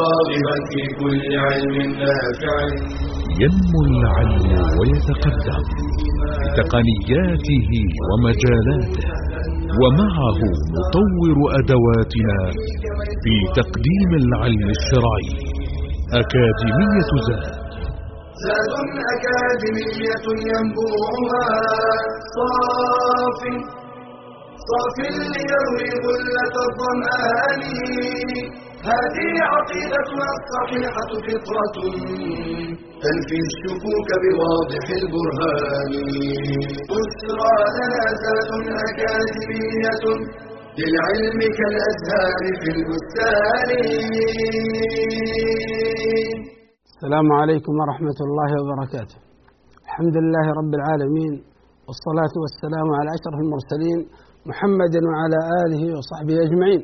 راغبا في كل علم ينمو العلم ويتقدم بتقنياته ومجالاته ومعه نطور أدواتنا في تقديم العلم الشرعي. أكاديمية زاد. زاد أكاديمية ينبوعها صاف صاف ليروي غلة الظمآن. هذه عقيدتنا الصحيحة فطرة. تنفي الشكوك بواضح البرهان. بشرى لنا زاد أكاديمية. للعلم كالأزهار في البستان. السلام عليكم ورحمة الله وبركاته. الحمد لله رب العالمين والصلاة والسلام على أشرف المرسلين محمد وعلى آله وصحبه أجمعين.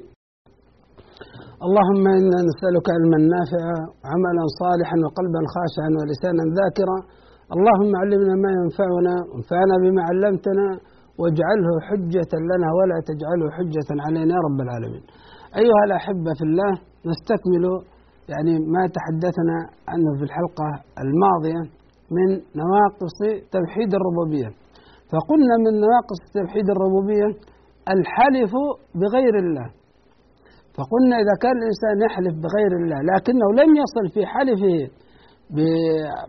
اللهم إنا نسألك علما نافعا وعملا صالحا وقلبا خاشعا ولسانا ذاكرا. اللهم علمنا ما ينفعنا وانفعنا بما علمتنا واجعله حجة لنا ولا تجعله حجة علينا يا رب العالمين. أيها الأحبة في الله نستكمل يعني ما تحدثنا عنه في الحلقة الماضية من نواقص توحيد الربوبية. فقلنا من نواقص توحيد الربوبية الحلف بغير الله. فقلنا إذا كان الإنسان يحلف بغير الله لكنه لم يصل في حلفه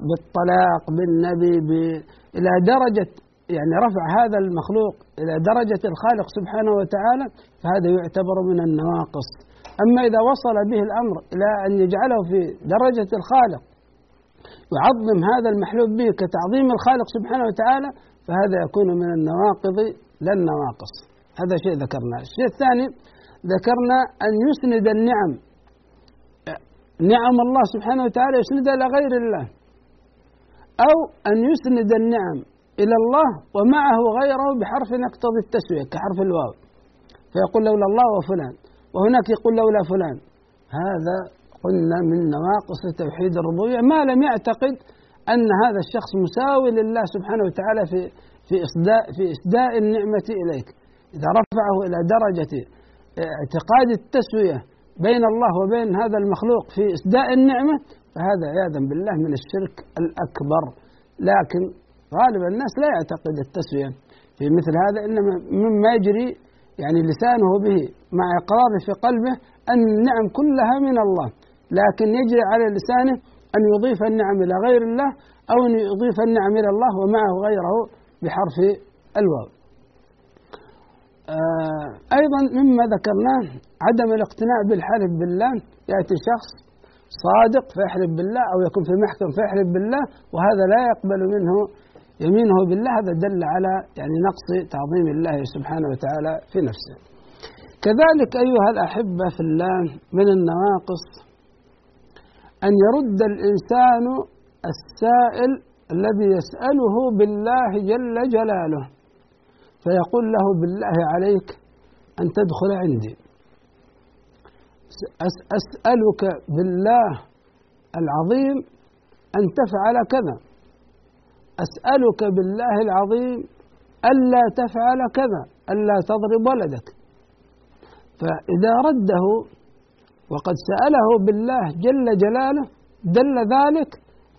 بالطلاق بالنبي إلى درجة يعني رفع هذا المخلوق إلى درجة الخالق سبحانه وتعالى فهذا يعتبر من النواقص. أما إذا وصل به الأمر إلى أن يجعله في درجة الخالق يعظم هذا المحلوب به كتعظيم الخالق سبحانه وتعالى فهذا يكون من النواقض لا النواقص. هذا شيء ذكرناه. الشيء الثاني ذكرنا أن يسند النعم. نعم الله سبحانه وتعالى يسندها إلى غير الله. أو أن يسند النعم إلى الله ومعه غيره بحرف يقتضي التسوية كحرف الواو. فيقول لولا الله وفلان وهناك يقول لولا فلان. هذا قلنا من نواقص توحيد الربوبية. ما لم يعتقد أن هذا الشخص مساوي لله سبحانه وتعالى في في إسداء في إسداء النعمة إليك. إذا رفعه إلى درجة اعتقاد التسوية بين الله وبين هذا المخلوق في إسداء النعمة فهذا عياذا بالله من الشرك الأكبر. لكن غالب الناس لا يعتقد التسوية في مثل هذا إنما مما يجري يعني لسانه به مع إقراره في قلبه أن النعم كلها من الله. لكن يجري على لسانه أن يضيف النعم إلى غير الله أو أن يضيف النعم إلى الله ومعه غيره بحرف الواو. أيضا مما ذكرناه عدم الاقتناع بالحلف بالله يأتي شخص صادق فيحلف بالله أو يكون في محكم فيحلف بالله وهذا لا يقبل منه يمينه بالله هذا دل على يعني نقص تعظيم الله سبحانه وتعالى في نفسه. كذلك أيها الأحبة في الله من النواقص أن يرد الإنسان السائل الذي يسأله بالله جل جلاله فيقول له بالله عليك أن تدخل عندي. أسألك بالله العظيم أن تفعل كذا. أسألك بالله العظيم ألا تفعل كذا ألا تضرب ولدك. فإذا رده وقد سأله بالله جل جلاله دل ذلك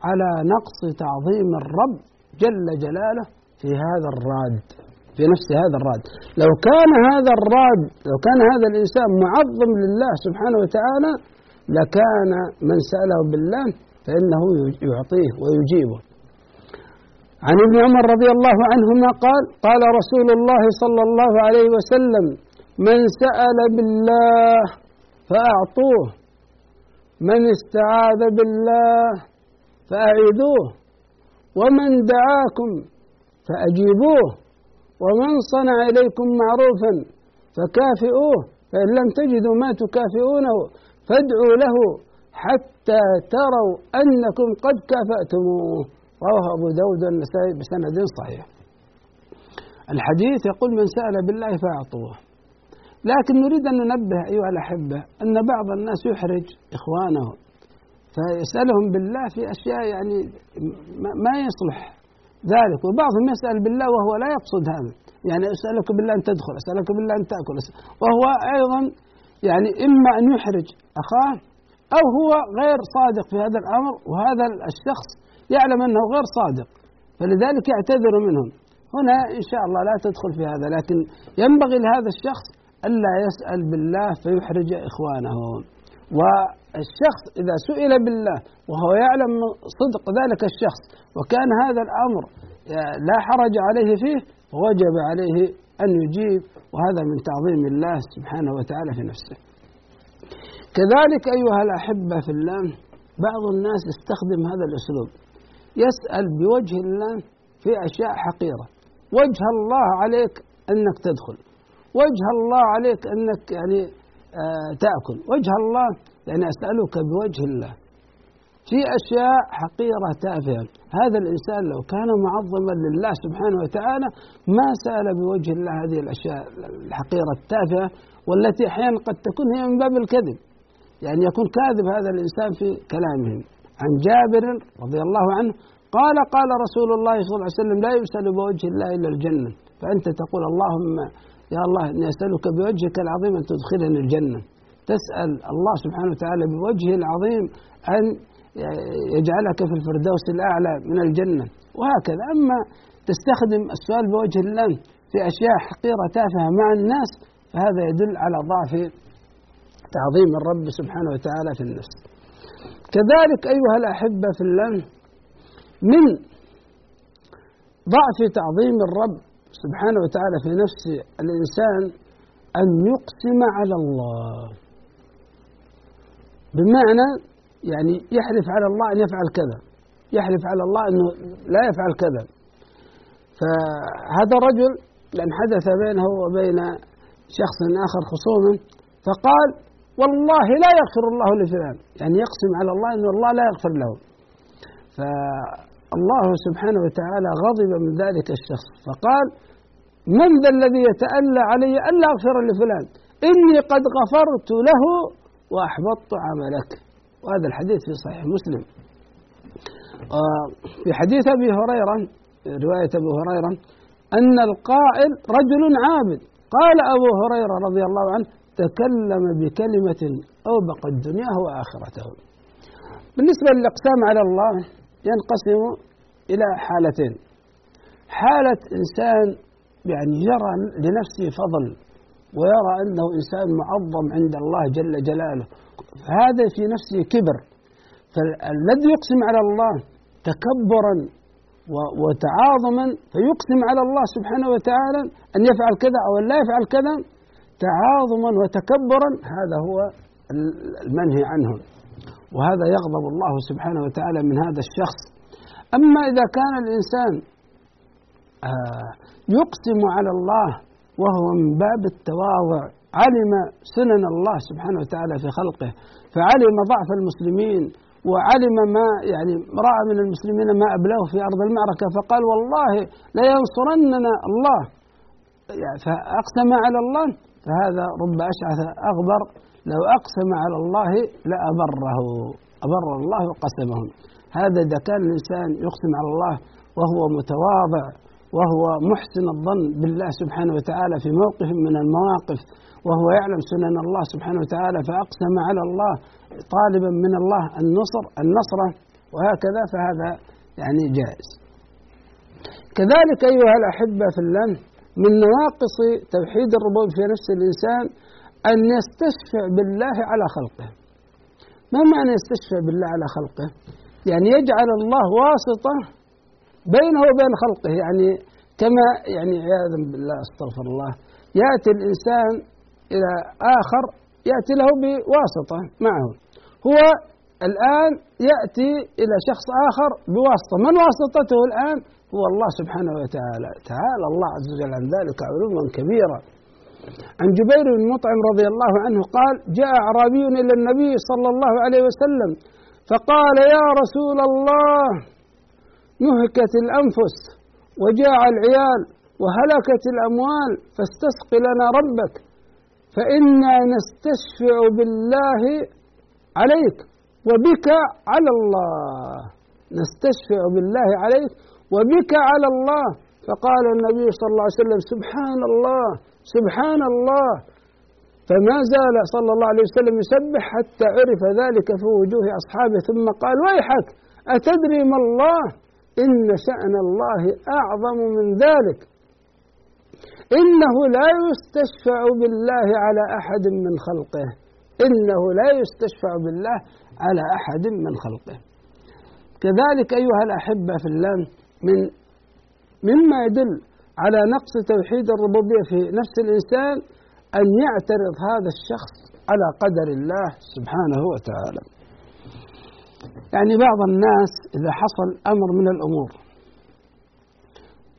على نقص تعظيم الرب جل جلاله في هذا الراد. في نفس هذا الراد. لو كان هذا الراد لو كان هذا الإنسان معظم لله سبحانه وتعالى لكان من سأله بالله فإنه يعطيه ويجيبه. عن ابن عمر رضي الله عنهما قال قال رسول الله صلى الله عليه وسلم من سأل بالله فأعطوه من استعاذ بالله فأعيذوه ومن دعاكم فأجيبوه. ومن صنع إليكم معروفا فكافئوه فإن لم تجدوا ما تكافئونه فادعوا له حتى تروا أنكم قد كافأتموه رواه أبو داود والنسائي بسند صحيح. الحديث يقول من سأل بالله فأعطوه. لكن نريد أن ننبه أيها الأحبة أن بعض الناس يحرج إخوانه فيسألهم بالله في أشياء يعني ما يصلح. ذلك. وبعضهم يسأل بالله وهو لا يقصد هذا. يعني أسألك بالله أن تدخل أسألك بالله أن تأكل. وهو أيضا يعني إما أن يحرج أخاه أو هو غير صادق في هذا الأمر وهذا الشخص يعلم أنه غير صادق فلذلك يعتذر منهم. هنا إن شاء الله لا تدخل في هذا لكن ينبغي لهذا الشخص ألا يسأل بالله فيحرج إخوانه. والشخص إذا سئل بالله وهو يعلم صدق ذلك الشخص وكان هذا الأمر لا حرج عليه فيه وجب عليه أن يجيب وهذا من تعظيم الله سبحانه وتعالى في نفسه. كذلك أيها الأحبة في الله بعض الناس يستخدم هذا الأسلوب. يسأل بوجه الله في أشياء حقيرة. وجه الله عليك أنك تدخل. وجه الله عليك أنك يعني آه تأكل. وجه الله يعني أسألك بوجه الله. في أشياء حقيرة تافهة هذا الإنسان لو كان معظما لله سبحانه وتعالى ما سأل بوجه الله هذه الأشياء الحقيرة التافهة والتي أحيانا قد تكون هي من باب الكذب. يعني يكون كاذب هذا الإنسان في كلامهم عن جابر رضي الله عنه قال قال رسول الله صلى الله عليه وسلم لا يسأل بوجه الله إلا الجنة. فأنت تقول اللهم يا الله إني أسألك بوجهك العظيم أن تدخلني الجنة. تسأل الله سبحانه وتعالى بوجهه العظيم أن يجعلك في الفردوس الأعلى من الجنة. وهكذا. أما تستخدم السؤال بوجه الله في أشياء حقيرة تافهة مع الناس فهذا يدل على ضعف تعظيم الرب سبحانه وتعالى في النفس. كذلك أيها الأحبة في الله من ضعف تعظيم الرب سبحانه وتعالى في نفس الإنسان أن يقسم على الله. بمعنى يعني يحلف على الله أن يفعل كذا يحلف على الله أنه لا يفعل كذا. فهذا الرجل لأن حدث بينه وبين شخص آخر خصوما فقال والله لا يغفر الله لفلان. يعني يقسم على الله أن الله لا يغفر له. فالله سبحانه وتعالى غضب من ذلك الشخص فقال من ذا الذي يتألى علي ألا أغفر لفلان؟ إني قد غفرت له وأحبطت عملك. وهذا الحديث في صحيح مسلم. آه، في حديث أبي هريرة رواية أبي هريرة أن القائل رجل عابد. قال أبو هريرة رضي الله عنه تكلم بكلمة أوبقت دنياه وآخرته بالنسبة للإقسام على الله ينقسم إلى حالتين. حالة إنسان يعني يرى لنفسه فضل ويرى أنه إنسان معظم عند الله جل جلاله. هذا في نفسه كبر. فالذي يقسم على الله تكبرا وتعاظما فيقسم على الله سبحانه وتعالى أن يفعل كذا أو أن لا يفعل كذا تعاظما وتكبرا. هذا هو المنهي عنه. وهذا يغضب الله سبحانه وتعالى من هذا الشخص. أما إذا كان الإنسان آه، يقسم على الله وهو من باب التواضع. علم سنن الله سبحانه وتعالى في خلقه فعلم ضعف المسلمين وعلم ما يعني رأى من المسلمين ما ابلوه في أرض المعركة فقال والله لينصرننا الله. يعني فأقسم على الله فهذا رب أشعث أغبر لو أقسم على الله لأبره. أبر الله قسمه هذا إذا كان الإنسان يقسم على الله وهو متواضع وهو محسن الظن بالله سبحانه وتعالى في موقف من المواقف وهو يعلم سنن الله سبحانه وتعالى فأقسم على الله طالبا من الله النصر النصرة وهكذا فهذا يعني جائز. كذلك أيها الأحبة في الله من نواقص توحيد الربوب في نفس الإنسان أن يستشفع بالله على خلقه. ما معنى يستشفع بالله على خلقه؟ يعني يجعل الله واسطة بينه وبين خلقه يعني كما يعني عياذا بالله أستغفر الله يأتي الإنسان إلى آخر يأتي له بواسطة معه. هو الآن يأتي إلى شخص آخر بواسطة. من واسطته الآن؟ هو الله سبحانه وتعالى. تعالى الله عز وجل عن ذلك علوا كبيرا. عن جبير بن مطعم رضي الله عنه قال جاء أعرابي إلى النبي صلى الله عليه وسلم فقال يا رسول الله نهكت الأنفس وجاع العيال وهلكت الأموال فاستسق لنا ربك فإنا نستشفع بالله عليك وبك على الله. نستشفع بالله عليك وبك على الله. فقال النبي صلى الله عليه وسلم سبحان الله سبحان الله. فما زال صلى الله عليه وسلم يسبح حتى عرف ذلك في وجوه أصحابه ثم قال ويحك أتدري ما الله؟ إن شأن الله أعظم من ذلك. إنه لا يستشفع بالله على أحد من خلقه. إنه لا يستشفع بالله على أحد من خلقه. كذلك أيها الأحبة في الله من مما يدل على نقص توحيد الربوبية في نفس الإنسان أن يعترض هذا الشخص على قدر الله سبحانه وتعالى. يعني بعض الناس إذا حصل أمر من الأمور.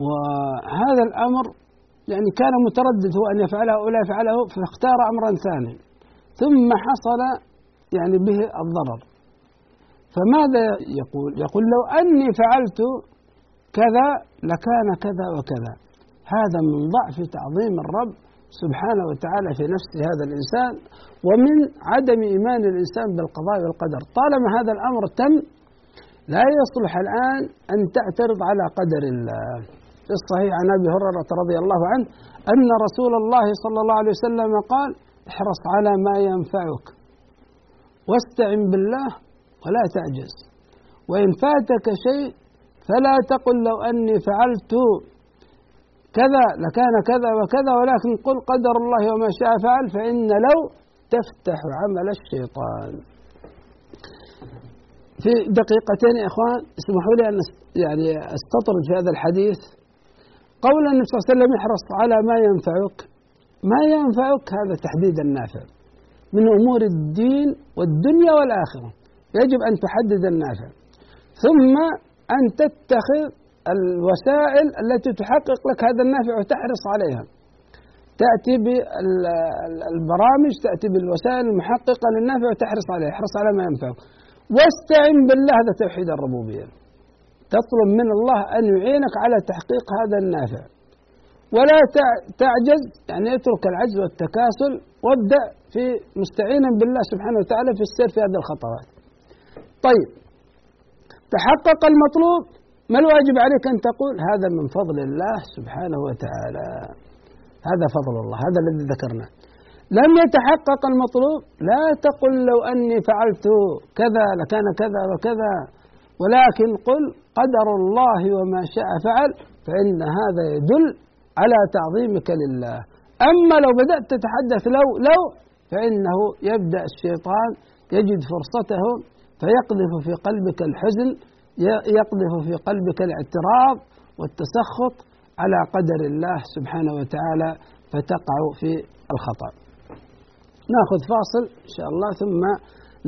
وهذا الأمر يعني كان متردد هو أن يفعله أو لا يفعله فاختار أمرا ثاني ثم حصل يعني به الضرر. فماذا يقول؟ يقول لو أني فعلت كذا لكان كذا وكذا. هذا من ضعف تعظيم الرب سبحانه وتعالى في نفس هذا الإنسان ومن عدم إيمان الإنسان بالقضاء والقدر. طالما هذا الأمر تم لا يصلح الآن أن تعترض على قدر الله. في الصحيح عن أبي هريرة رضي الله عنه أن رسول الله صلى الله عليه وسلم قال احرص على ما ينفعك واستعن بالله ولا تعجز. وإن فاتك شيء فلا تقل لو أني فعلت كذا لكان كذا وكذا ولكن قل قدر الله وما شاء فعل فإن لو تفتح عمل الشيطان. في دقيقتين يا إخوان اسمحوا لي أن يعني أستطرد في هذا الحديث. قول النبي صلى الله عليه وسلم احرص على ما ينفعك. ما ينفعك؟ هذا تحديد النافع من أمور الدين والدنيا والآخرة. يجب أن تحدد النافع. ثم أن تتخذ الوسائل التي تحقق لك هذا النافع وتحرص عليها. تأتي بالبرامج تأتي بالوسائل المحققة للنافع وتحرص عليها. احرص على ما ينفعك. واستعن بالله هذا توحيد الربوبية. تطلب من الله أن يعينك على تحقيق هذا النافع. ولا تعجز يعني اترك العجز والتكاسل. وابدأ في مستعينا بالله سبحانه وتعالى في السير في هذه الخطوات. طيب. تحقق المطلوب. ما الواجب عليك أن تقول هذا من فضل الله سبحانه وتعالى؟ هذا فضل الله هذا الذي ذكرناه لم يتحقق المطلوب لا تقل لو أني فعلت كذا لكان كذا وكذا ولكن قل قدر الله وما شاء فعل فإن هذا يدل على تعظيمك لله. أما لو بدأت تتحدث لو لو فإنه يبدأ الشيطان يجد فرصته فيقذف في قلبك الحزن يقذف في قلبك الاعتراض والتسخط على قدر الله سبحانه وتعالى فتقع في الخطأ. نأخذ فاصل إن شاء الله ثم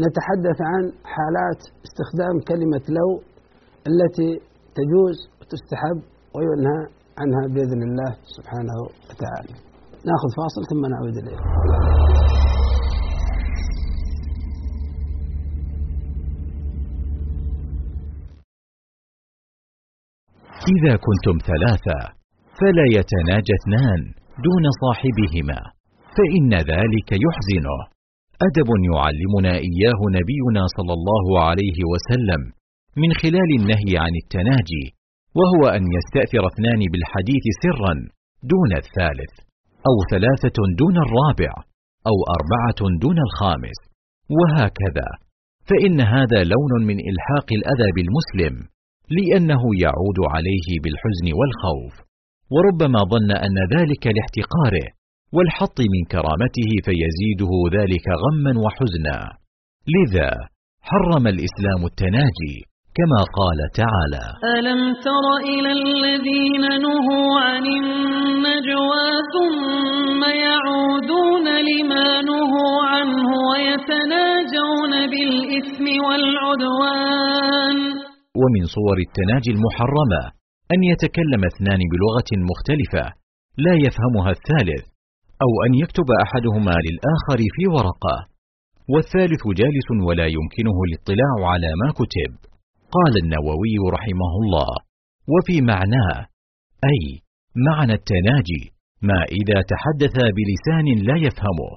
نتحدث عن حالات استخدام كلمة لو التي تجوز وتستحب وينهى عنها بإذن الله سبحانه وتعالى. نأخذ فاصل ثم نعود إليه. إذا كنتم ثلاثة فلا يتناجى اثنان دون صاحبهما فإن ذلك يحزنه. أدب يعلمنا إياه نبينا صلى الله عليه وسلم من خلال النهي عن التناجي وهو أن يستأثر اثنان بالحديث سرا دون الثالث أو ثلاثة دون الرابع أو أربعة دون الخامس وهكذا. فإن هذا لون من إلحاق الأذى بالمسلم لأنه يعود عليه بالحزن والخوف. وربما ظن أن ذلك لاحتقاره والحط من كرامته فيزيده ذلك غما وحزنا. لذا حرم الإسلام التناجي كما قال تعالى ألم تر إلى الذين نهوا عن النجوى ثم يعودون لما نهوا عنه ويتناجون بالإثم والعدوان؟ ومن صور التناجي المحرمة أن يتكلم اثنان بلغة مختلفة لا يفهمها الثالث أو أن يكتب أحدهما للآخر في ورقة. والثالث جالس ولا يمكنه الاطلاع على ما كتب. قال النووي رحمه الله. وفي معناه أي معنى التناجي ما إذا تحدث بلسان لا يفهمه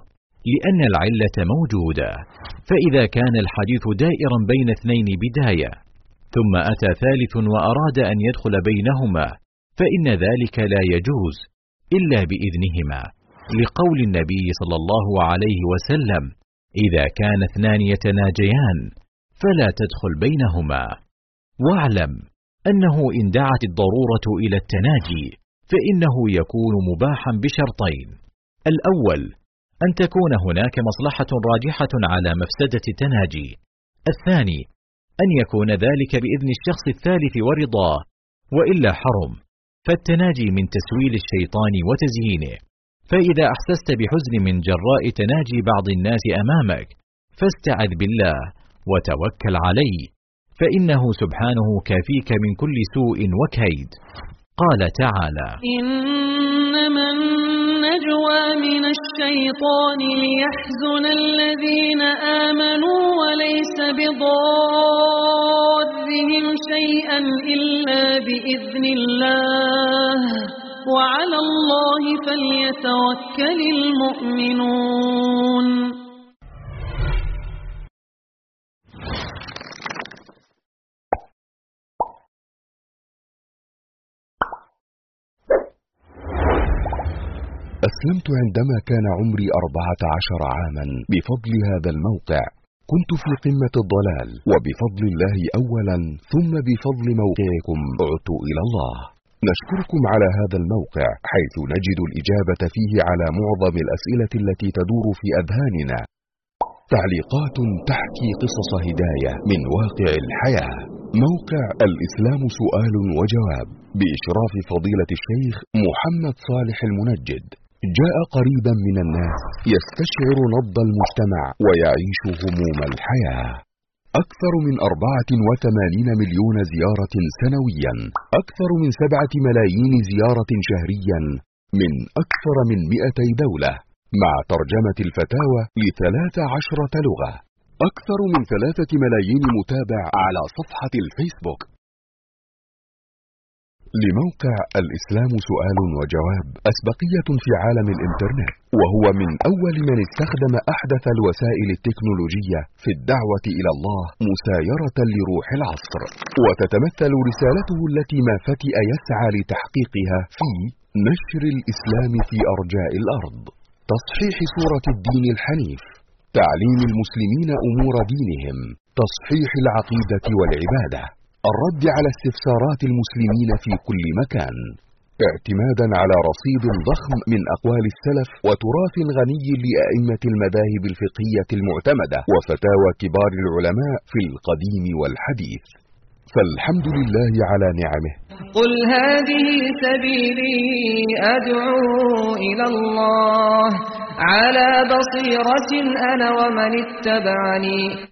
لأن العلة موجودة. فإذا كان الحديث دائرا بين اثنين بداية ثم أتى ثالث وأراد أن يدخل بينهما فإن ذلك لا يجوز إلا بإذنهما. لقول النبي صلى الله عليه وسلم إذا كان اثنان يتناجيان فلا تدخل بينهما. واعلم أنه إن دعت الضرورة إلى التناجي فإنه يكون مباحا بشرطين. الأول أن تكون هناك مصلحة راجحة على مفسدة التناجي. الثاني أن يكون ذلك بإذن الشخص الثالث ورضاه وإلا حرم. فالتناجي من تسويل الشيطان وتزيينه فإذا أحسست بحزن من جراء تناجي بعض الناس أمامك فاستعذ بالله وتوكل عليه فإنه سبحانه كافيك من كل سوء وكيد. قال تعالى إنما النجوى من الشيطان ليحزن الذين آمنوا وليس بضارهم شيئا إلا بإذن الله. وعلى الله فليتوكل المؤمنون. أسلمت عندما كان عمري أربعة عشر عاما. بفضل هذا الموقع كنت في قمة الضلال. وبفضل الله أولا ثم بفضل موقعكم. عدت إلى الله. نشكركم على هذا الموقع حيث نجد الإجابة فيه على معظم الأسئلة التي تدور في أذهاننا. تعليقات تحكي قصص هداية من واقع الحياة. موقع الإسلام سؤال وجواب بإشراف فضيلة الشيخ محمد صالح المنجد. جاء قريبا من الناس يستشعر نبض المجتمع ويعيش هموم الحياة. أكثر من أربعة وثمانين مليون زيارة سنويا. أكثر من سبعة ملايين زيارة شهريا. من أكثر من مئتي دولة. مع ترجمة الفتاوى لثلاث عشرة لغة. أكثر من ثلاثة ملايين متابع على صفحة الفيسبوك. لموقع الإسلام سؤال وجواب أسبقية في عالم الإنترنت وهو من أول من استخدم أحدث الوسائل التكنولوجية في الدعوة إلى الله مسايرة لروح العصر. وتتمثل رسالته التي ما فتئ يسعى لتحقيقها في نشر الإسلام في أرجاء الأرض. تصحيح صورة الدين الحنيف تعليم المسلمين أمور دينهم تصحيح العقيدة والعبادة. الرد على استفسارات المسلمين في كل مكان. اعتمادا على رصيد ضخم من أقوال السلف وتراث غني لأئمة المذاهب الفقهية المعتمدة وفتاوى كبار العلماء في القديم والحديث. فالحمد لله على نعمه. قل هذه سبيلي أدعو إلى الله. على بصيرة أنا ومن اتبعني.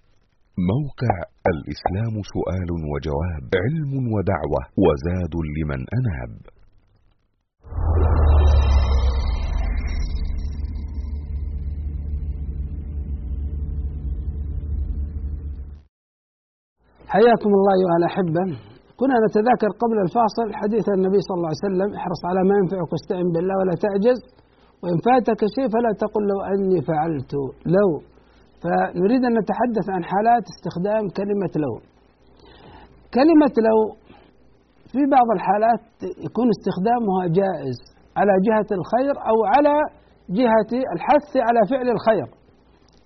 موقع الإسلام سؤال وجواب علم ودعوة وزاد لمن أناب. حياكم الله أيها الأحبة. كنا نتذاكر قبل الفاصل حديث النبي صلى الله عليه وسلم احرص على ما ينفعك واستعن بالله ولا تعجز وإن فاتك شيء فلا تقل لو أني فعلت لو فنريد أن نتحدث عن حالات استخدام كلمة لو. كلمة لو في بعض الحالات يكون استخدامها جائز على جهة الخير أو على جهة الحث على فعل الخير.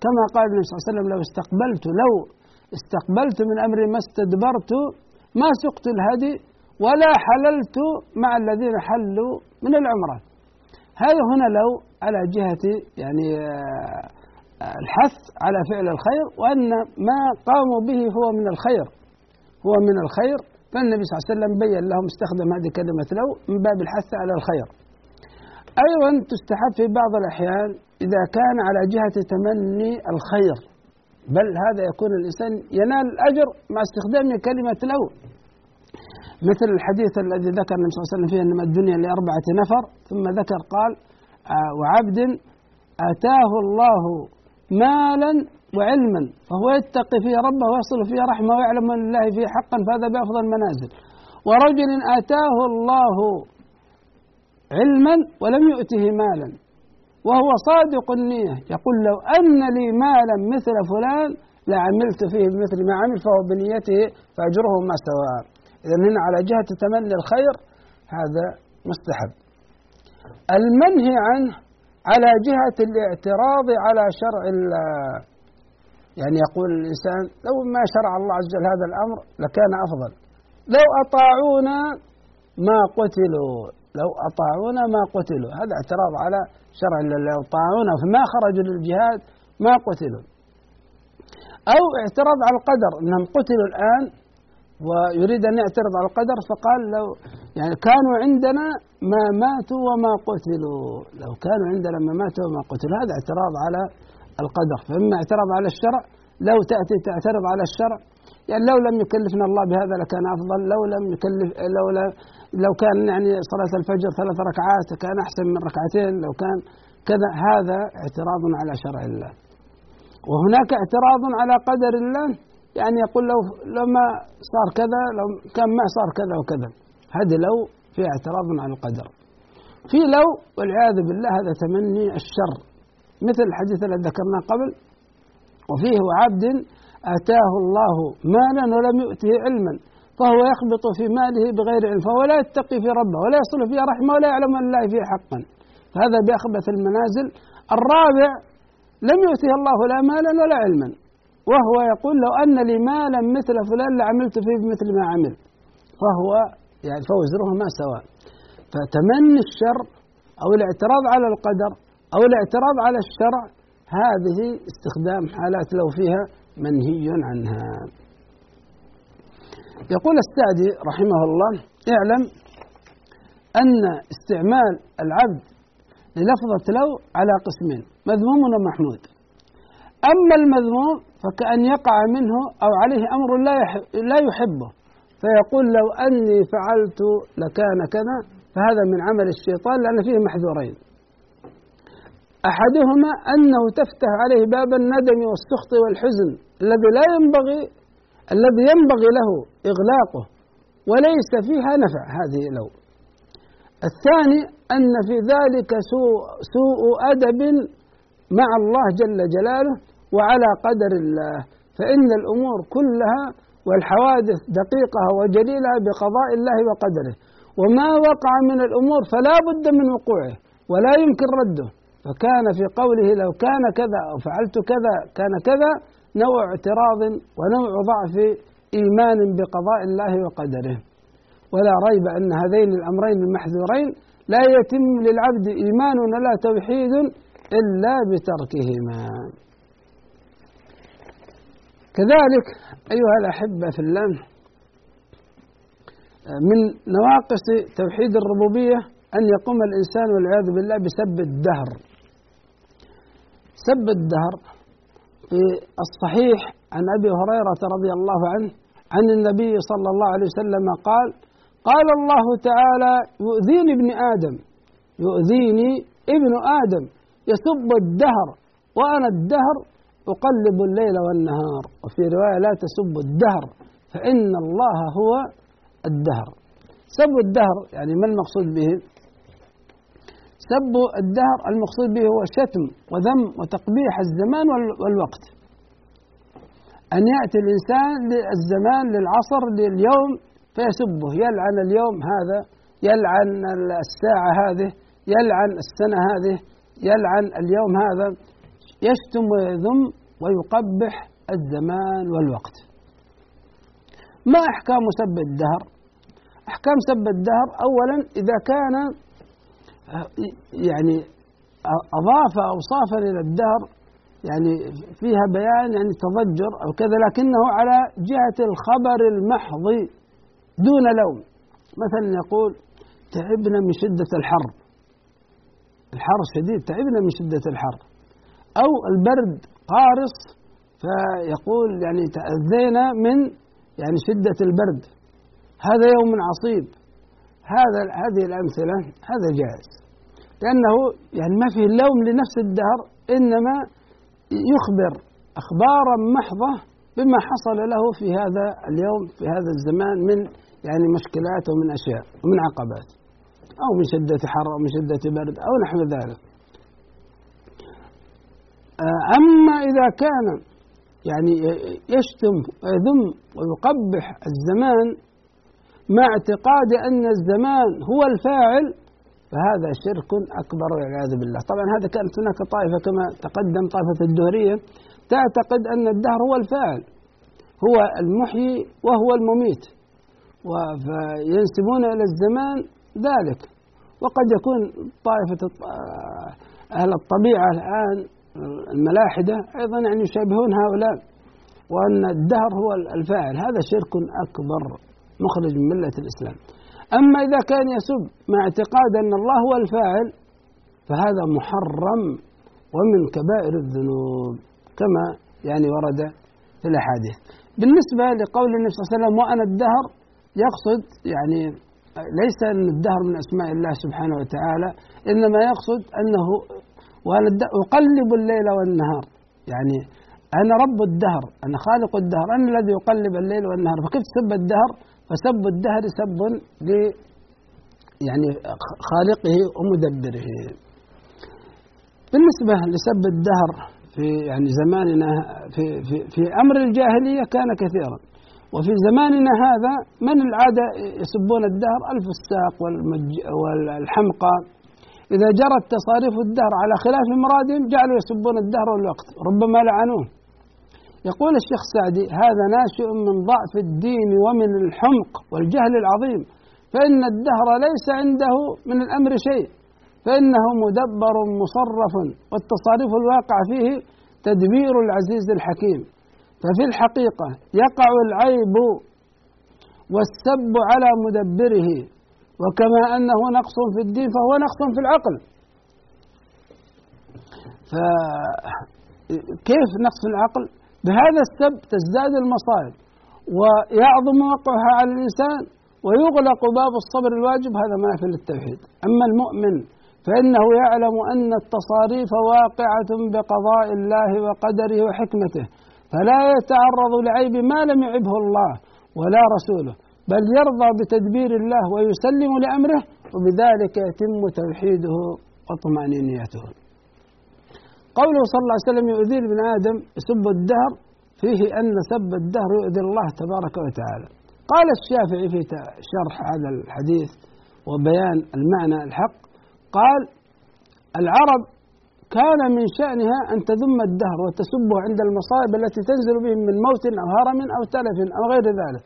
كما قال النبي صلى الله عليه وسلم لو استقبلت لو استقبلت من أمري ما استدبرت ما سقت الهدي ولا حللت مع الذين حلوا من العمرة. هذا هنا لو على جهة يعني الحث على فعل الخير وأن ما قاموا به هو من الخير. هو من الخير. فالنبي صلى الله عليه وسلم بين لهم استخدم هذه كلمة لو من باب الحث على الخير. أيضا تستحب في بعض الأحيان إذا كان على جهة تمني الخير. بل هذا يكون الإنسان ينال الأجر مع استخدام كلمة لو مثل الحديث الذي ذكر النبي صلى الله عليه وسلم فيه أنما الدنيا لأربعة نفر ثم ذكر قال آه وعبد آتاه الله مالا وعلما فهو يتقي فيه ربه ويصل فيه رحمة ويعلم أن لله فيه حقا فهذا بأفضل المنازل. ورجل آتاه الله علما ولم يؤته مالا وهو صادق النية. يقول لو أن لي مالا مثل فلان لعملت فيه بمثل ما عمل فهو بنيته فأجره ما سواء إذا هنا على جهة تمني الخير هذا مستحب. المنهي عنه على جهة الاعتراض على شرع الله يعني يقول الإنسان لو ما شرع الله عز وجل هذا الأمر لكان أفضل. لو أطاعونا ما قتلوا لو أطاعونا ما قتلوا. هذا اعتراض على شرع الله لو أطاعونا فما خرجوا للجهاد ما قتلوا. أو اعتراض على القدر أنهم قتلوا الآن ويريد أن يعترض على القدر فقال لو يعني كانوا عندنا ما ماتوا وما قتلوا. لو كانوا عندنا ما ماتوا وما قتلوا هذا اعتراض على القدر. فإما اعتراض على الشرع لو تأتي تعترض على الشرع. يعني لو لم يكلفنا الله بهذا لكان أفضل لو لم يكلف لو لو كان يعني صلاة الفجر ثلاث ركعات كان أحسن من ركعتين لو كان كذا هذا اعتراض على شرع الله. وهناك اعتراض على قدر الله. يعني يقول لو لما صار كذا لو كان ما صار كذا وكذا. هذه لو في اعتراض على القدر. في لو والعياذ بالله هذا تمني الشر. مثل الحديث الذي ذكرناه قبل. وفيه عبد آتاه الله مالا ولم يؤته علما فهو يخبط في ماله بغير علم فهو لا يتقي في ربه ولا يصل فيه رحمه ولا يعلم أن الله فيه حقا. فهذا بأخبث المنازل. الرابع لم يؤته الله لا مالا ولا علما. وهو يقول لو أن لي مالا مثل فلان لعملت فيه بمثل ما عمل فهو يعني فوزرهما سواء فتمني الشر أو الاعتراض على القدر أو الاعتراض على الشرع هذه استخدام حالات لو فيها منهي عنها. يقول السعدي رحمه الله اعلم أن استعمال العبد للفظة لو على قسمين مذموم ومحمود. أما المذموم فكأن يقع منه أو عليه أمر لا لا يحبه. فيقول لو أني فعلت لكان كذا فهذا من عمل الشيطان لأن فيه محذورين. أحدهما أنه تفتح عليه باب الندم والسخط والحزن الذي لا ينبغي الذي ينبغي له إغلاقه وليس فيها نفع هذه لو الثاني أن في ذلك سوء, سوء أدب مع الله جل جلاله وعلى قدر الله فإن الأمور كلها والحوادث دقيقة وجليلة بقضاء الله وقدره. وما وقع من الأمور فلا بد من وقوعه ولا يمكن رده. فكان في قوله لو كان كذا أو فعلت كذا كان كذا نوع اعتراض ونوع ضعف إيمان بقضاء الله وقدره. ولا ريب أن هذين الأمرين المحذورين لا يتم للعبد إيمان ولا توحيد إلا بتركهما. كذلك أيها الأحبة في الله من نواقص توحيد الربوبية أن يقوم الإنسان والعياذ بالله بسب الدهر. سب الدهر في الصحيح عن أبي هريرة رضي الله عنه عن النبي صلى الله عليه وسلم قال قال الله تعالى يؤذيني ابن آدم يؤذيني ابن آدم يسب الدهر وأنا الدهر أقلب الليل والنهار وفي رواية لا تسب الدهر فإن الله هو الدهر. سب الدهر يعني ما المقصود به؟ سب الدهر المقصود به هو شتم وذم وتقبيح الزمان والوقت. أن يأتي الإنسان للزمان للعصر لليوم فيسبه. يلعن اليوم هذا يلعن الساعة هذه يلعن السنة هذه يلعن اليوم هذا. يشتم ويذم ويقبح الزمان والوقت. ما أحكام سب الدهر؟ أحكام سب الدهر أولا إذا كان يعني أضاف أوصافا إلى الدهر يعني فيها بيان يعني تضجر أو كذا لكنه على جهة الخبر المحض دون لوم. مثلا يقول تعبنا من شدة الحر الحر شديد تعبنا من شدة الحر أو البرد قارص فيقول يعني تأذينا من يعني شدة البرد. هذا يوم عصيب. هذا هذه الأمثلة هذا جائز. لأنه يعني ما فيه اللوم لنفس الدهر إنما يخبر أخبارا محضة بما حصل له في هذا اليوم في هذا الزمان من يعني مشكلات ومن أشياء ومن عقبات أو من شدة حر أو من شدة برد أو نحو ذلك. أما إذا كان يعني يشتم ويذم ويقبح الزمان مع اعتقاد أن الزمان هو الفاعل فهذا شرك أكبر والعياذ بالله. طبعا هذا كانت هناك طائفة كما تقدم طائفة الدهرية تعتقد أن الدهر هو الفاعل هو المحيي وهو المميت وينسبون إلى الزمان ذلك. وقد يكون طائفة أهل الطبيعة الآن الملاحدة أيضا يعني يشابهون هؤلاء وأن الدهر هو الفاعل. هذا شرك أكبر مخرج من ملة الإسلام. أما إذا كان يسب مع اعتقاد أن الله هو الفاعل فهذا محرم ومن كبائر الذنوب كما يعني ورد في الأحاديث. بالنسبة لقول النبي صلى الله عليه وسلم وأنا الدهر يقصد يعني ليس أن الدهر من أسماء الله سبحانه وتعالى إنما يقصد أنه أقلب الليل والنهار. يعني أنا رب الدهر أنا خالق الدهر أنا الذي يقلب الليل والنهار. فكيف تسب الدهر؟ فسب الدهر سب ل يعني خالقه ومدبره. بالنسبة لسب الدهر في يعني زماننا في في في أمر الجاهلية كان كثيرا. وفي زماننا هذا من العادة يسبون الدهر؟ الفساق والحمقى. إذا جرت تصاريف الدهر على خلاف مرادهم جعلوا يسبون الدهر والوقت ربما لعنوه. يقول الشيخ سعدي هذا ناشئ من ضعف الدين ومن الحمق والجهل العظيم. فإن الدهر ليس عنده من الأمر شيء. فإنه مدبر مصرف والتصاريف الواقع فيه تدبير العزيز الحكيم. ففي الحقيقة يقع العيب والسب على مدبره. وكما أنه نقص في الدين فهو نقص في العقل. فكيف نقص العقل؟ بهذا السب تزداد المصائب ويعظم وقعها على الإنسان ويغلق باب الصبر الواجب هذا ما في للتوحيد. أما المؤمن فإنه يعلم أن التصاريف واقعة بقضاء الله وقدره وحكمته فلا يتعرض لعيب ما لم يعبه الله ولا رسوله. بل يرضى بتدبير الله ويسلم لأمره وبذلك يتم توحيده وطمأنينيته. قوله صلى الله عليه وسلم يؤذي ابن آدم يسب الدهر فيه أن سب الدهر يؤذي الله تبارك وتعالى. قال الشافعي في شرح هذا الحديث وبيان المعنى الحق قال العرب كان من شأنها أن تذم الدهر وتسبه عند المصائب التي تنزل بهم من موت أو هرم أو تلف أو غير ذلك.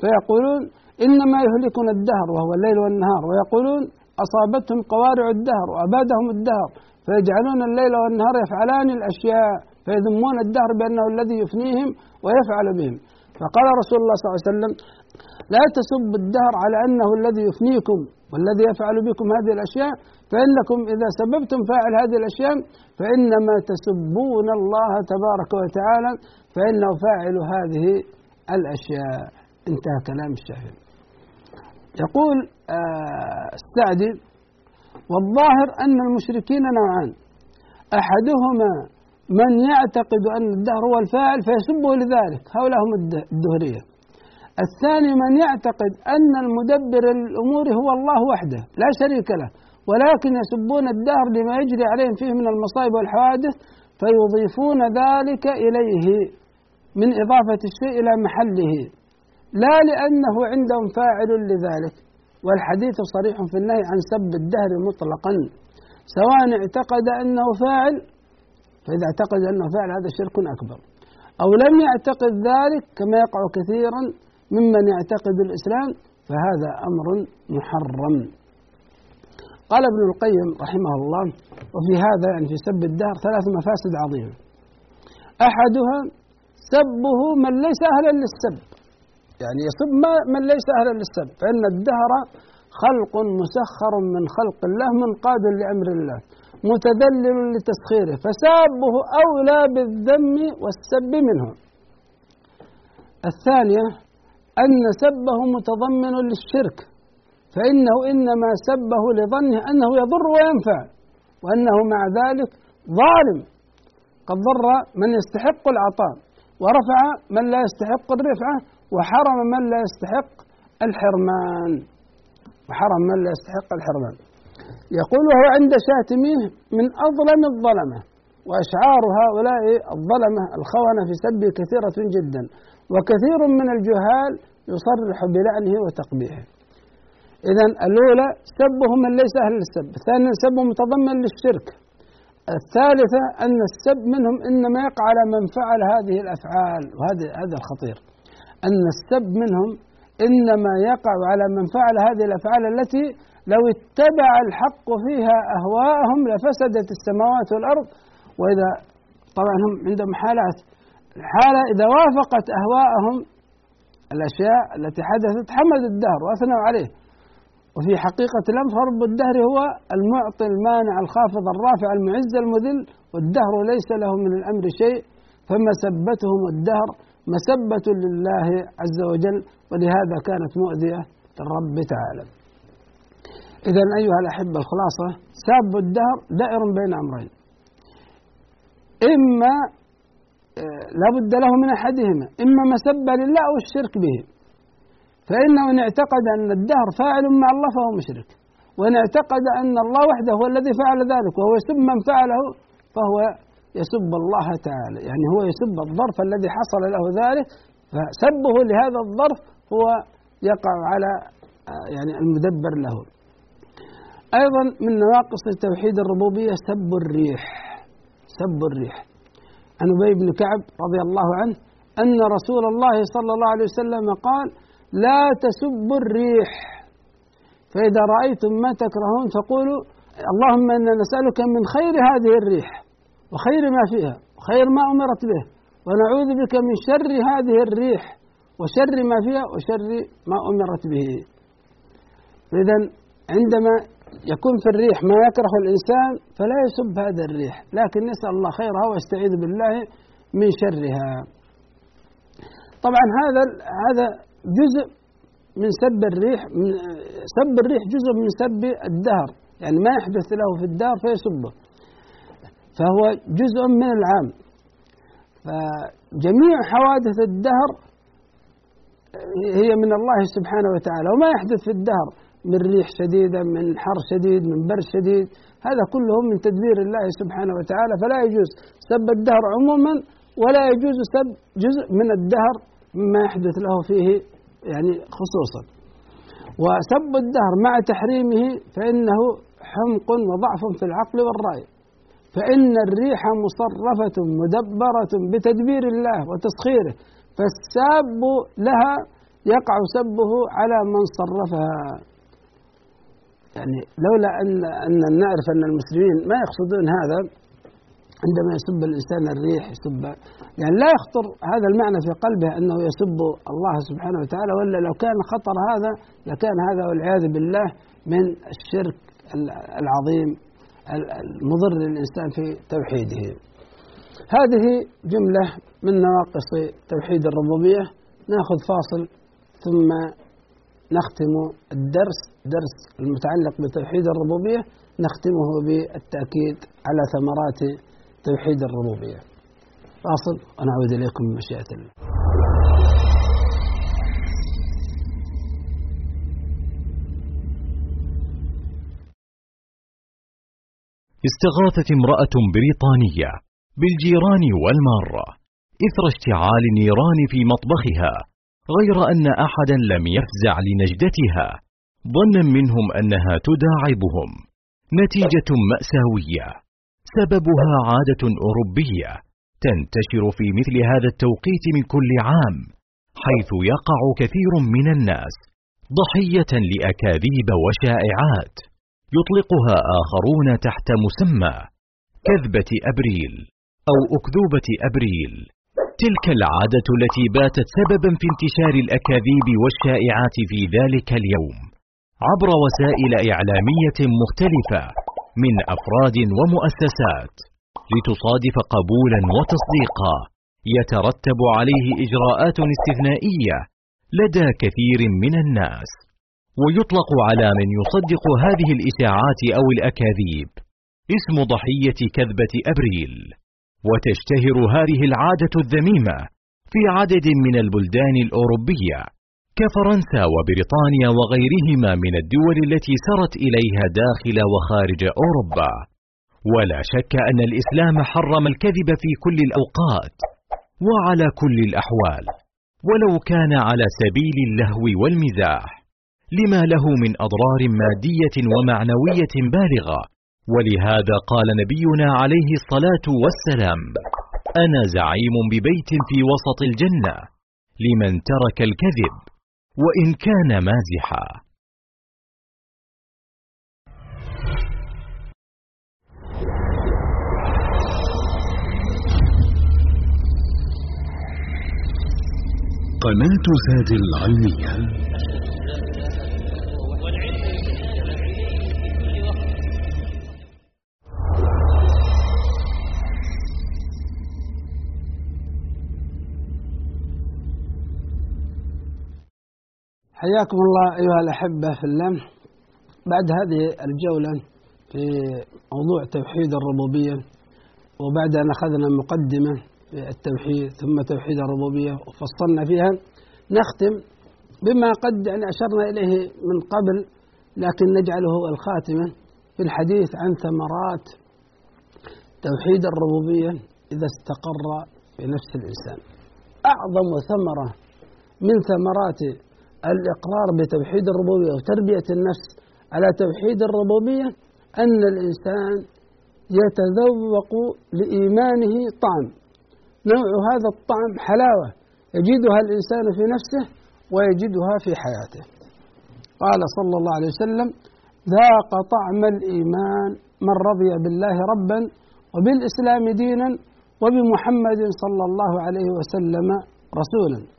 فيقولون إنما يهلكنا الدهر وهو الليل والنهار ويقولون أصابتهم قوارع الدهر وأبادهم الدهر فيجعلون الليل والنهار يفعلان الأشياء فيذمون الدهر بأنه الذي يفنيهم ويفعل بهم. فقال رسول الله صلى الله عليه وسلم لا تسب الدهر على أنه الذي يفنيكم والذي يفعل بكم هذه الأشياء فإنكم إذا سببتم فاعل هذه الأشياء فإنما تسبون الله تبارك وتعالى فإنه فاعل هذه الأشياء. انتهى كلام الشافعي يقول آه السعدي والظاهر أن المشركين نوعان. أحدهما من يعتقد أن الدهر هو الفاعل فيسبه لذلك هؤلاء هم الدهرية. الثاني من يعتقد أن المدبر الأمور هو الله وحده لا شريك له ولكن يسبون الدهر لما يجري عليهم فيه من المصائب والحوادث فيضيفون ذلك إليه من إضافة الشيء إلى محله. لا لأنه عندهم فاعل لذلك والحديث صريح في النهي عن سب الدهر مطلقا. سواء اعتقد أنه فاعل فإذا اعتقد أنه فاعل هذا شرك أكبر. أو لم يعتقد ذلك كما يقع كثيرا ممن يعتقد الإسلام فهذا أمر محرم. قال ابن القيم رحمه الله وفي هذا يعني في سب الدهر ثلاث مفاسد عظيمة. أحدها سبه من ليس أهلا للسب. يعني يسب من ليس أهلا للسب فإن الدهر خلق مسخر من خلق الله منقاد لأمر الله متذلل لتسخيره فسابه أولى بالذم والسب منه. الثانية أن سبه متضمن للشرك فإنه إنما سبه لظنه أنه يضر وينفع وأنه مع ذلك ظالم. قد ضر من يستحق العطاء ورفع من لا يستحق الرفعة وحرم من لا يستحق الحرمان. وحرم من لا يستحق الحرمان. يقول وهو عند شاتميه من أظلم الظلمة. وأشعار هؤلاء الظلمة الخونة في سبه كثيرة جدا. وكثير من الجهال يصرح بلعنه وتقبيحه. إذا الأولى سبهم من ليس أهل السب. الثانية سبهم متضمن للشرك. الثالثة أن السب منهم إنما يقع على من فعل هذه الأفعال. وهذا هذا الخطير. أن السب منهم إنما يقع على من فعل هذه الأفعال التي لو اتبع الحق فيها أهواءهم لفسدت السماوات والأرض. وإذا طبعا هم عندهم حالات الحالة إذا وافقت أهواءهم الأشياء التي حدثت حمد الدهر وأثنوا عليه. وفي حقيقة الأمر فرب الدهر هو المعطي المانع الخافض الرافع المعز المذل والدهر ليس له من الأمر شيء فمسبتهم الدهر مسبة لله عز وجل ولهذا كانت مؤذية للرب تعالى. إذا أيها الأحبة الخلاصة ساب الدهر دائر بين أمرين. إما آه، لا بد له من أحدهما إما مسبة لله أو الشرك به. فإنه إن اعتقد أن الدهر فاعل مع الله فهو مشرك. وإن اعتقد أن الله وحده هو الذي فعل ذلك وهو يسب من فعله فهو يسب الله تعالى. يعني هو يسب الظرف الذي حصل له ذلك فسبه لهذا الظرف هو يقع على يعني المدبر له. أيضا من نواقص توحيد الربوبية سب الريح سب الريح. عن أبي بن كعب رضي الله عنه أن رسول الله صلى الله عليه وسلم قال لا تسبوا الريح. فإذا رأيتم ما تكرهون فقولوا اللهم إنا نسألك من خير هذه الريح. وخير ما فيها وخير ما أمرت به. ونعوذ بك من شر هذه الريح وشر ما فيها وشر ما أمرت به. إذا عندما يكون في الريح ما يكره الإنسان فلا يسب هذا الريح. لكن نسأل الله خيرها ويستعيذ بالله من شرها. طبعا هذا هذا جزء من سب الريح من سب الريح جزء من سب الدهر. يعني ما يحدث له في الدهر فيسبه. فهو جزء من العام. فجميع حوادث الدهر هي من الله سبحانه وتعالى وما يحدث في الدهر من ريح شديدة من حر شديد من برد شديد. هذا كله من تدبير الله سبحانه وتعالى فلا يجوز سب الدهر عموما ولا يجوز سب جزء من الدهر مما يحدث له فيه يعني خصوصا. وسب الدهر مع تحريمه فإنه حمق وضعف في العقل والرأي. فإن الريح مصرفة مدبرة بتدبير الله وتسخيره فالساب لها يقع سبه على من صرفها. يعني لولا أن أن نعرف أن المسلمين ما يقصدون هذا عندما يسب الإنسان الريح يسب. يعني لا يخطر هذا المعنى في قلبه أنه يسب الله سبحانه وتعالى ولا لو كان خطر هذا لكان هذا والعياذ بالله من الشرك العظيم. المضر للإنسان في توحيده. هذه جملة من نواقص توحيد الربوبية. نأخذ فاصل ثم نختم الدرس درس المتعلق بتوحيد الربوبية. نختمه بالتأكيد على ثمرات توحيد الربوبية. فاصل ونعود إليكم بمشيئة الله. استغاثت امرأة بريطانية بالجيران والمارة إثر اشتعال النيران في مطبخها غير أن أحدا لم يفزع لنجدتها ظنا منهم أنها تداعبهم. نتيجة مأساوية. سببها عادة أوروبية تنتشر في مثل هذا التوقيت من كل عام حيث يقع كثير من الناس ضحية لأكاذيب وشائعات. يطلقها آخرون تحت مسمى كذبة أبريل أو أكذوبة أبريل. تلك العادة التي باتت سببا في انتشار الأكاذيب والشائعات في ذلك اليوم عبر وسائل إعلامية مختلفة من أفراد ومؤسسات لتصادف قبولا وتصديقا يترتب عليه إجراءات استثنائية لدى كثير من الناس. ويطلق على من يصدق هذه الإشاعات أو الأكاذيب. اسم ضحية كذبة أبريل. وتشتهر هذه العادة الذميمة في عدد من البلدان الأوروبية كفرنسا وبريطانيا وغيرهما من الدول التي سرت إليها داخل وخارج أوروبا. ولا شك أن الإسلام حرم الكذب في كل الأوقات وعلى كل الأحوال. ولو كان على سبيل اللهو والمزاح. لما له من أضرار مادية ومعنوية بالغة. ولهذا قال نبينا عليه الصلاة والسلام أنا زعيم ببيت في وسط الجنة لمن ترك الكذب وإن كان مازحا. قناة زاد العلمية. حياكم الله أيها الأحبة في الله. بعد هذه الجولة في موضوع توحيد الربوبية وبعد أن أخذنا مقدمة في التوحيد ثم توحيد الربوبية وفصلنا فيها نختم بما قد يعني أشرنا إليه من قبل لكن نجعله الخاتمة في الحديث عن ثمرات توحيد الربوبية إذا استقر في نفس الإنسان. أعظم ثمرة من ثمرات الإقرار بتوحيد الربوبية وتربية النفس على توحيد الربوبية أن الإنسان يتذوق لإيمانه طعم. نوع هذا الطعم حلاوة يجدها الإنسان في نفسه ويجدها في حياته. قال صلى الله عليه وسلم ذاق طعم الإيمان من رضي بالله ربا وبالإسلام دينا وبمحمد صلى الله عليه وسلم رسولا.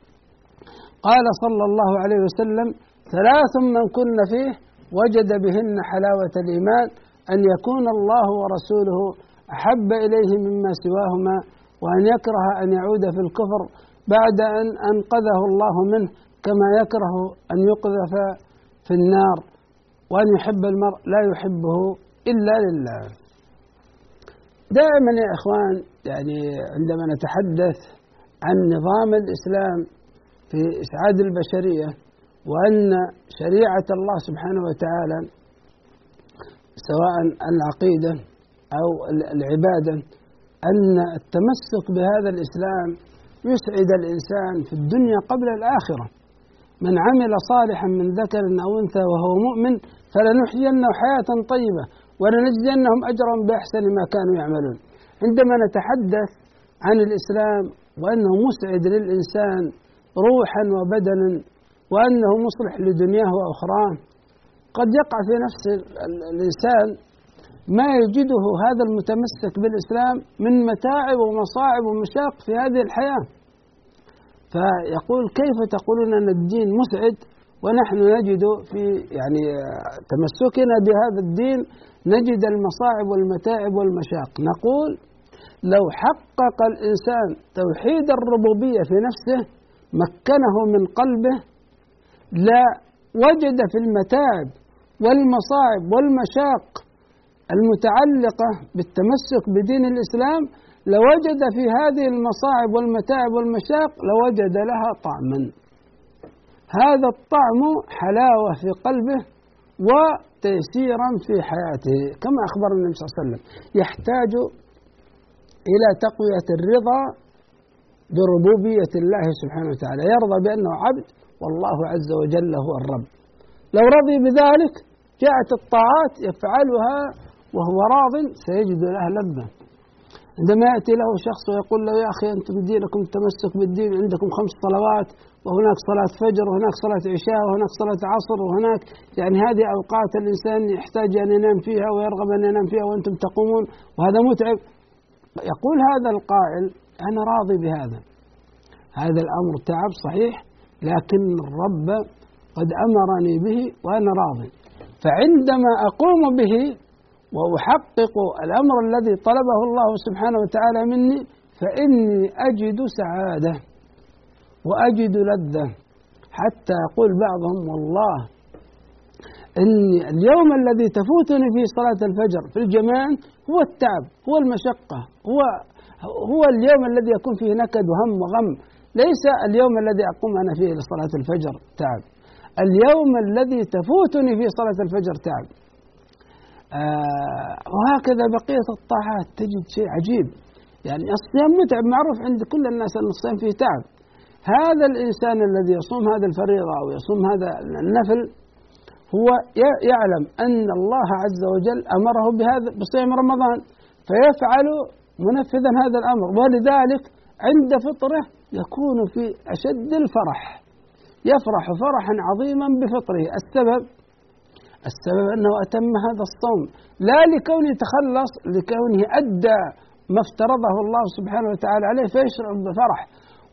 قال صلى الله عليه وسلم ثلاث من كن فيه وجد بهن حلاوة الإيمان أن يكون الله ورسوله أحب إليه مما سواهما وأن يكره أن يعود في الكفر بعد أن أنقذه الله منه كما يكره أن يقذف في النار وأن يحب المرء لا يحبه إلا لله. دائما يا إخوان يعني عندما نتحدث عن نظام الإسلام في إسعاد البشرية وأن شريعة الله سبحانه وتعالى سواء العقيدة أو العبادة أن التمسك بهذا الإسلام يسعد الإنسان في الدنيا قبل الآخرة. من عمل صالحا من ذكر أو أنثى وهو مؤمن فلنحيينه حياة طيبة ولنجزينهم أجرا بأحسن ما كانوا يعملون. عندما نتحدث عن الإسلام وأنه مسعد للإنسان روحا وبدنا وأنه مصلح لدنياه وأخراه. قد يقع في نفس الإنسان ما يجده هذا المتمسك بالإسلام من متاعب ومصاعب ومشاق في هذه الحياة. فيقول كيف تقولون أن الدين مسعد ونحن نجد في يعني تمسكنا بهذا الدين نجد المصاعب والمتاعب والمشاق. نقول لو حقق الإنسان توحيد الربوبية في نفسه مكنه من قلبه لا وجد في المتاعب والمصاعب والمشاق المتعلقة بالتمسك بدين الإسلام لوجد في هذه المصاعب والمتاعب والمشاق لوجد لها طعما. هذا الطعم حلاوة في قلبه وتيسيرا في حياته كما أخبر النبي صلى الله عليه وسلم. يحتاج إلى تقوية الرضا بربوبية الله سبحانه وتعالى. يرضى بأنه عبد والله عز وجل هو الرب. لو رضي بذلك جاءت الطاعات يفعلها وهو راض سيجد لها لذة. عندما يأتي له شخص ويقول له يا أخي أنتم دينكم التمسك بالدين عندكم خمس صلوات وهناك صلاة فجر وهناك صلاة عشاء وهناك صلاة عصر وهناك يعني هذه أوقات الإنسان يحتاج أن ينام فيها ويرغب أن ينام فيها وأنتم تقومون وهذا متعب. يقول هذا القائل أنا راضي بهذا. هذا الأمر تعب صحيح لكن الرب قد أمرني به وأنا راضي. فعندما أقوم به وأحقق الأمر الذي طلبه الله سبحانه وتعالى مني فإني أجد سعادة وأجد لذة. حتى يقول بعضهم والله إني اليوم الذي تفوتني فيه صلاة الفجر في الجماع هو التعب هو المشقة هو هو اليوم الذي يكون فيه نكد وهم وغم. ليس اليوم الذي أقوم أنا فيه لصلاة الفجر تعب. اليوم الذي تفوتني فيه صلاة الفجر تعب. آه وهكذا بقية الطاعات. تجد شيء عجيب. يعني الصيام متعب معروف عند كل الناس أن الصيام فيه تعب. هذا الإنسان الذي يصوم هذا الفريضة أو يصوم هذا النفل هو يعلم أن الله عز وجل أمره بهذا بصيام رمضان. فيفعل منفذا هذا الأمر. ولذلك عند فطره يكون في أشد الفرح. يفرح فرحا عظيما بفطره. السبب؟ السبب أنه أتم هذا الصوم. لا لكونه تخلص لكونه أدى ما افترضه الله سبحانه وتعالى عليه فيشعر بفرح.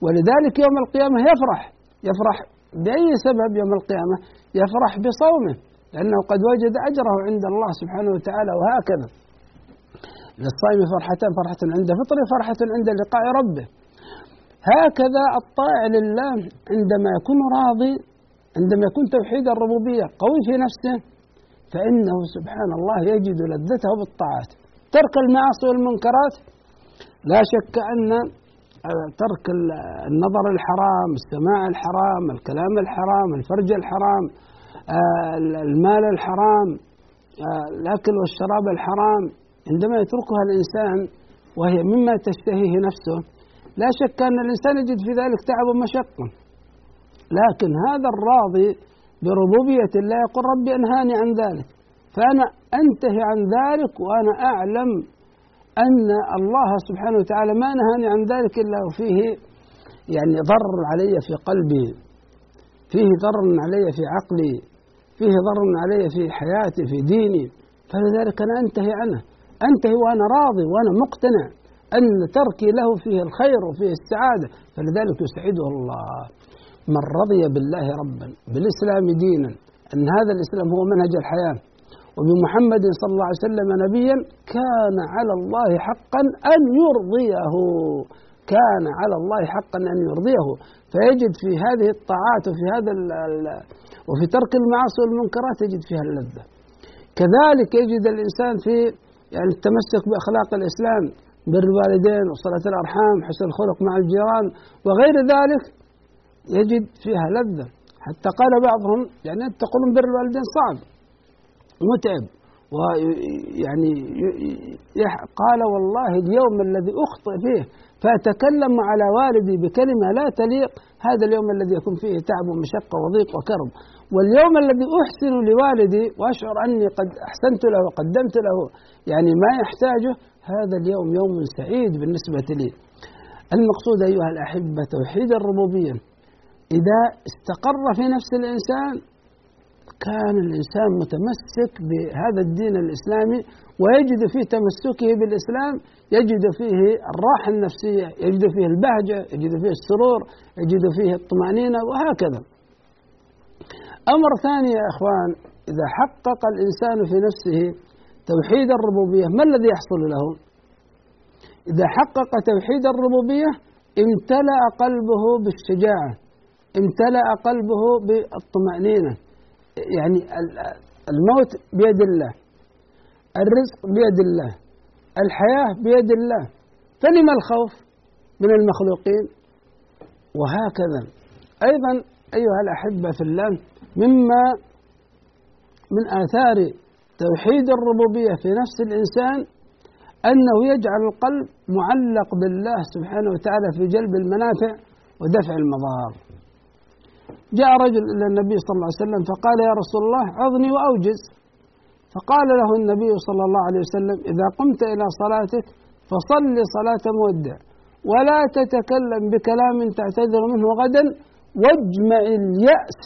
ولذلك يوم القيامة يفرح. يفرح بأي سبب يوم القيامة؟ يفرح بصومه لأنه قد وجد أجره عند الله سبحانه وتعالى وهكذا. للصائم فرحتان فرحة عند فطره فرحة عند لقاء ربه. هكذا الطائع لله عندما يكون راضي عندما يكون توحيد الربوبية قوي في نفسه فإنه سبحان الله يجد لذته بالطاعات. ترك المعاصي والمنكرات لا شك أن ترك النظر الحرام السماع الحرام الكلام الحرام الفرج الحرام المال الحرام الأكل والشراب الحرام عندما يتركها الإنسان وهي مما تشتهيه نفسه لا شك أن الإنسان يجد في ذلك تعب ومشقة. لكن هذا الراضي بربوبية الله يقول ربي أنهاني عن ذلك. فأنا أنتهي عن ذلك وأنا أعلم أن الله سبحانه وتعالى ما نهاني عن ذلك إلا وفيه يعني ضر علي في قلبي فيه ضر علي في عقلي فيه ضر علي في حياتي في ديني. فلذلك أنا أنتهي عنه. أنتهي وأنا راضي وأنا مقتنع أن تركي له فيه الخير وفيه السعادة فلذلك يسعده الله. من رضي بالله ربا بالإسلام دينا أن هذا الإسلام هو منهج الحياة. وبمحمد صلى الله عليه وسلم نبيا كان على الله حقا أن يرضيه. كان على الله حقا أن يرضيه. فيجد في هذه الطاعات وفي هذا وفي ترك المعاصي والمنكرات يجد فيها اللذة. كذلك يجد الإنسان في يعني التمسك بأخلاق الإسلام بر الوالدين وصلاة الأرحام حسن الخلق مع الجيران وغير ذلك يجد فيها لذة. حتى قال بعضهم يعني تقولون بر الوالدين صعب متعب ويعني قال والله اليوم الذي أخطئ فيه فأتكلم على والدي بكلمة لا تليق هذا اليوم الذي يكون فيه تعب ومشقة وضيق وكرب. واليوم الذي أحسن لوالدي وأشعر أني قد أحسنت له وقدمت له يعني ما يحتاجه هذا اليوم يوم سعيد بالنسبة لي. المقصود أيها الأحبة توحيد الربوبية. إذا استقر في نفس الإنسان كان الإنسان متمسك بهذا الدين الإسلامي ويجد في تمسكه بالإسلام يجد فيه الراحة النفسية يجد فيه البهجة يجد فيه السرور يجد فيه الطمأنينة وهكذا. أمر ثاني يا إخوان إذا حقق الإنسان في نفسه توحيد الربوبية ما الذي يحصل له؟ إذا حقق توحيد الربوبية امتلأ قلبه بالشجاعة امتلأ قلبه بالطمأنينة. يعني الموت بيد الله الرزق بيد الله الحياة بيد الله. فلما الخوف من المخلوقين؟ وهكذا. أيضا أيها الأحبة في الله مما من آثار توحيد الربوبية في نفس الإنسان أنه يجعل القلب معلق بالله سبحانه وتعالى في جلب المنافع ودفع المضار جاء رجل إلى النبي صلى الله عليه وسلم فقال يا رسول الله عظني وأوجز. فقال له النبي صلى الله عليه وسلم إذا قمت إلى صلاتك فصل صلاة مودع ولا تتكلم بكلام تعتذر منه غدا واجمع اليأس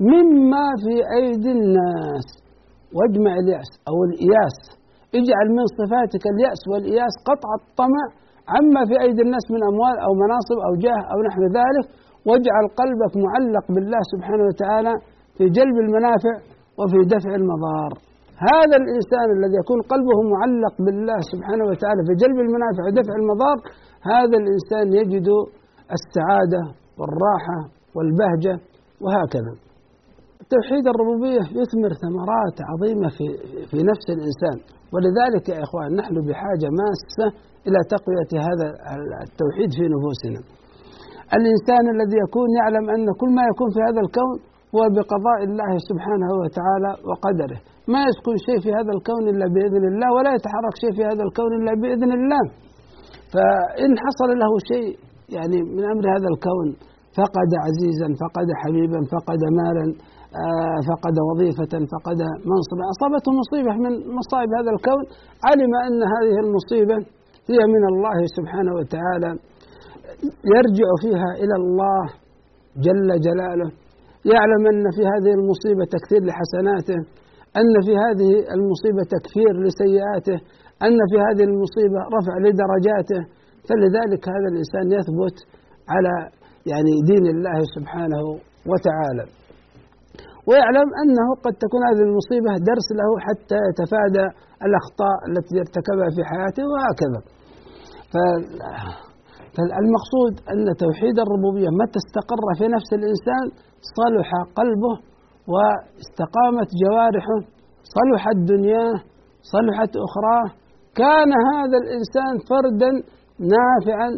مما في أيدي الناس. واجمع اليأس أو الإياس اجعل من صفاتك اليأس والإياس قطع الطمع. عما في أيدي الناس من أموال أو مناصب أو جاه أو نحو ذلك واجعل قلبك معلق بالله سبحانه وتعالى في جلب المنافع وفي دفع المضار. هذا الإنسان الذي يكون قلبه معلق بالله سبحانه وتعالى في جلب المنافع ودفع المضار هذا الإنسان يجد السعادة والراحة والبهجة وهكذا. توحيد الربوبية يثمر ثمرات عظيمة في, في نفس الإنسان. ولذلك يا إخوان نحن بحاجة ماسة إلى تقوية هذا التوحيد في نفوسنا. الإنسان الذي يكون يعلم أن كل ما يكون في هذا الكون هو بقضاء الله سبحانه وتعالى وقدره. ما يسكن شيء في هذا الكون إلا بإذن الله ولا يتحرك شيء في هذا الكون إلا بإذن الله. فإن حصل له شيء يعني من أمر هذا الكون فقد عزيزا فقد حبيبا فقد مالا فقد وظيفة فقد منصبا أصابته مصيبة من مصائب هذا الكون. علم أن هذه المصيبة هي من الله سبحانه وتعالى. يرجع فيها إلى الله جل جلاله. يعلم أن في هذه المصيبة تكثير لحسناته أن في هذه المصيبة تكفير لسيئاته أن في هذه المصيبة رفع لدرجاته. فلذلك هذا الإنسان يثبت على يعني دين الله سبحانه وتعالى. ويعلم أنه قد تكون هذه المصيبة درس له حتى يتفادى الأخطاء التي ارتكبها في حياته وهكذا. فالمقصود أن توحيد الربوبية متى استقر في نفس الإنسان صلح قلبه واستقامت جوارحه صلحت دنياه صلحت أخراه. كان هذا الإنسان فردا نافعا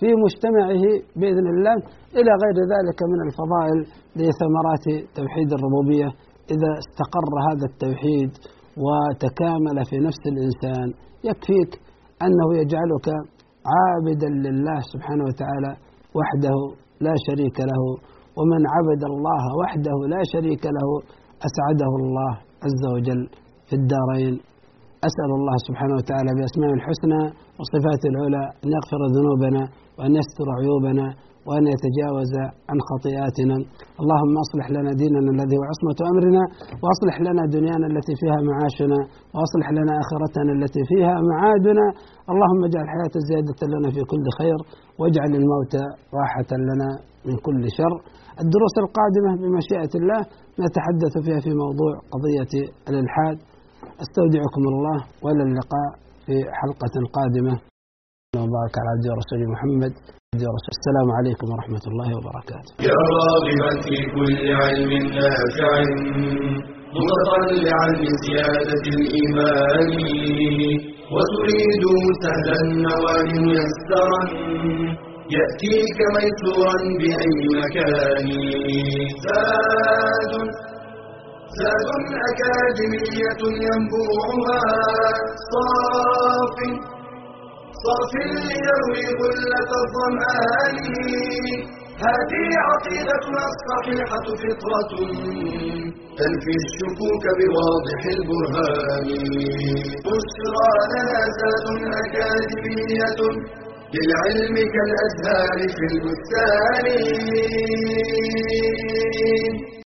في مجتمعه بإذن الله. إلى غير ذلك من الفضائل لثمرات توحيد الربوبية إذا استقر هذا التوحيد وتكامل في نفس الإنسان يكفيك أنه يجعلك عابدا لله سبحانه وتعالى وحده لا شريك له ومن عبد الله وحده لا شريك له أسعده الله عز وجل في الدارين. أسأل الله سبحانه وتعالى بأسمائه الحسنى وصفاته العلى أن يغفر ذنوبنا وأن يستر عيوبنا وأن يتجاوز عن خطيئاتنا. اللهم أصلح لنا ديننا الذي هو عصمة أمرنا وأصلح لنا دنيانا التي فيها معاشنا وأصلح لنا آخرتنا التي فيها معادنا. اللهم اجعل الحياة زيادة لنا في كل خير واجعل الموت راحة لنا من كل شر. الدروس القادمة بمشيئة الله نتحدث فيها في موضوع قضية الإلحاد. أستودعكم الله وإلى اللقاء في حلقة قادمة. وبارك على عبد رسول محمد. السلام عليكم ورحمة الله وبركاته. يا راغبا في كل علم نافع متطلعا لزيادة الإيمان وتريد سهلا النوال ميسرا يأتيك ميسورا بأي مكان. زاد زاد أكاديمية ينبوعها صاف صاف ليروي غلة الظمآن. هذه عقيدتنا الصحيحة فطرة. تنفي الشكوك بواضح البرهان. بشرى لنا زاد أكاديمية للعلم كالأزهار في البستان.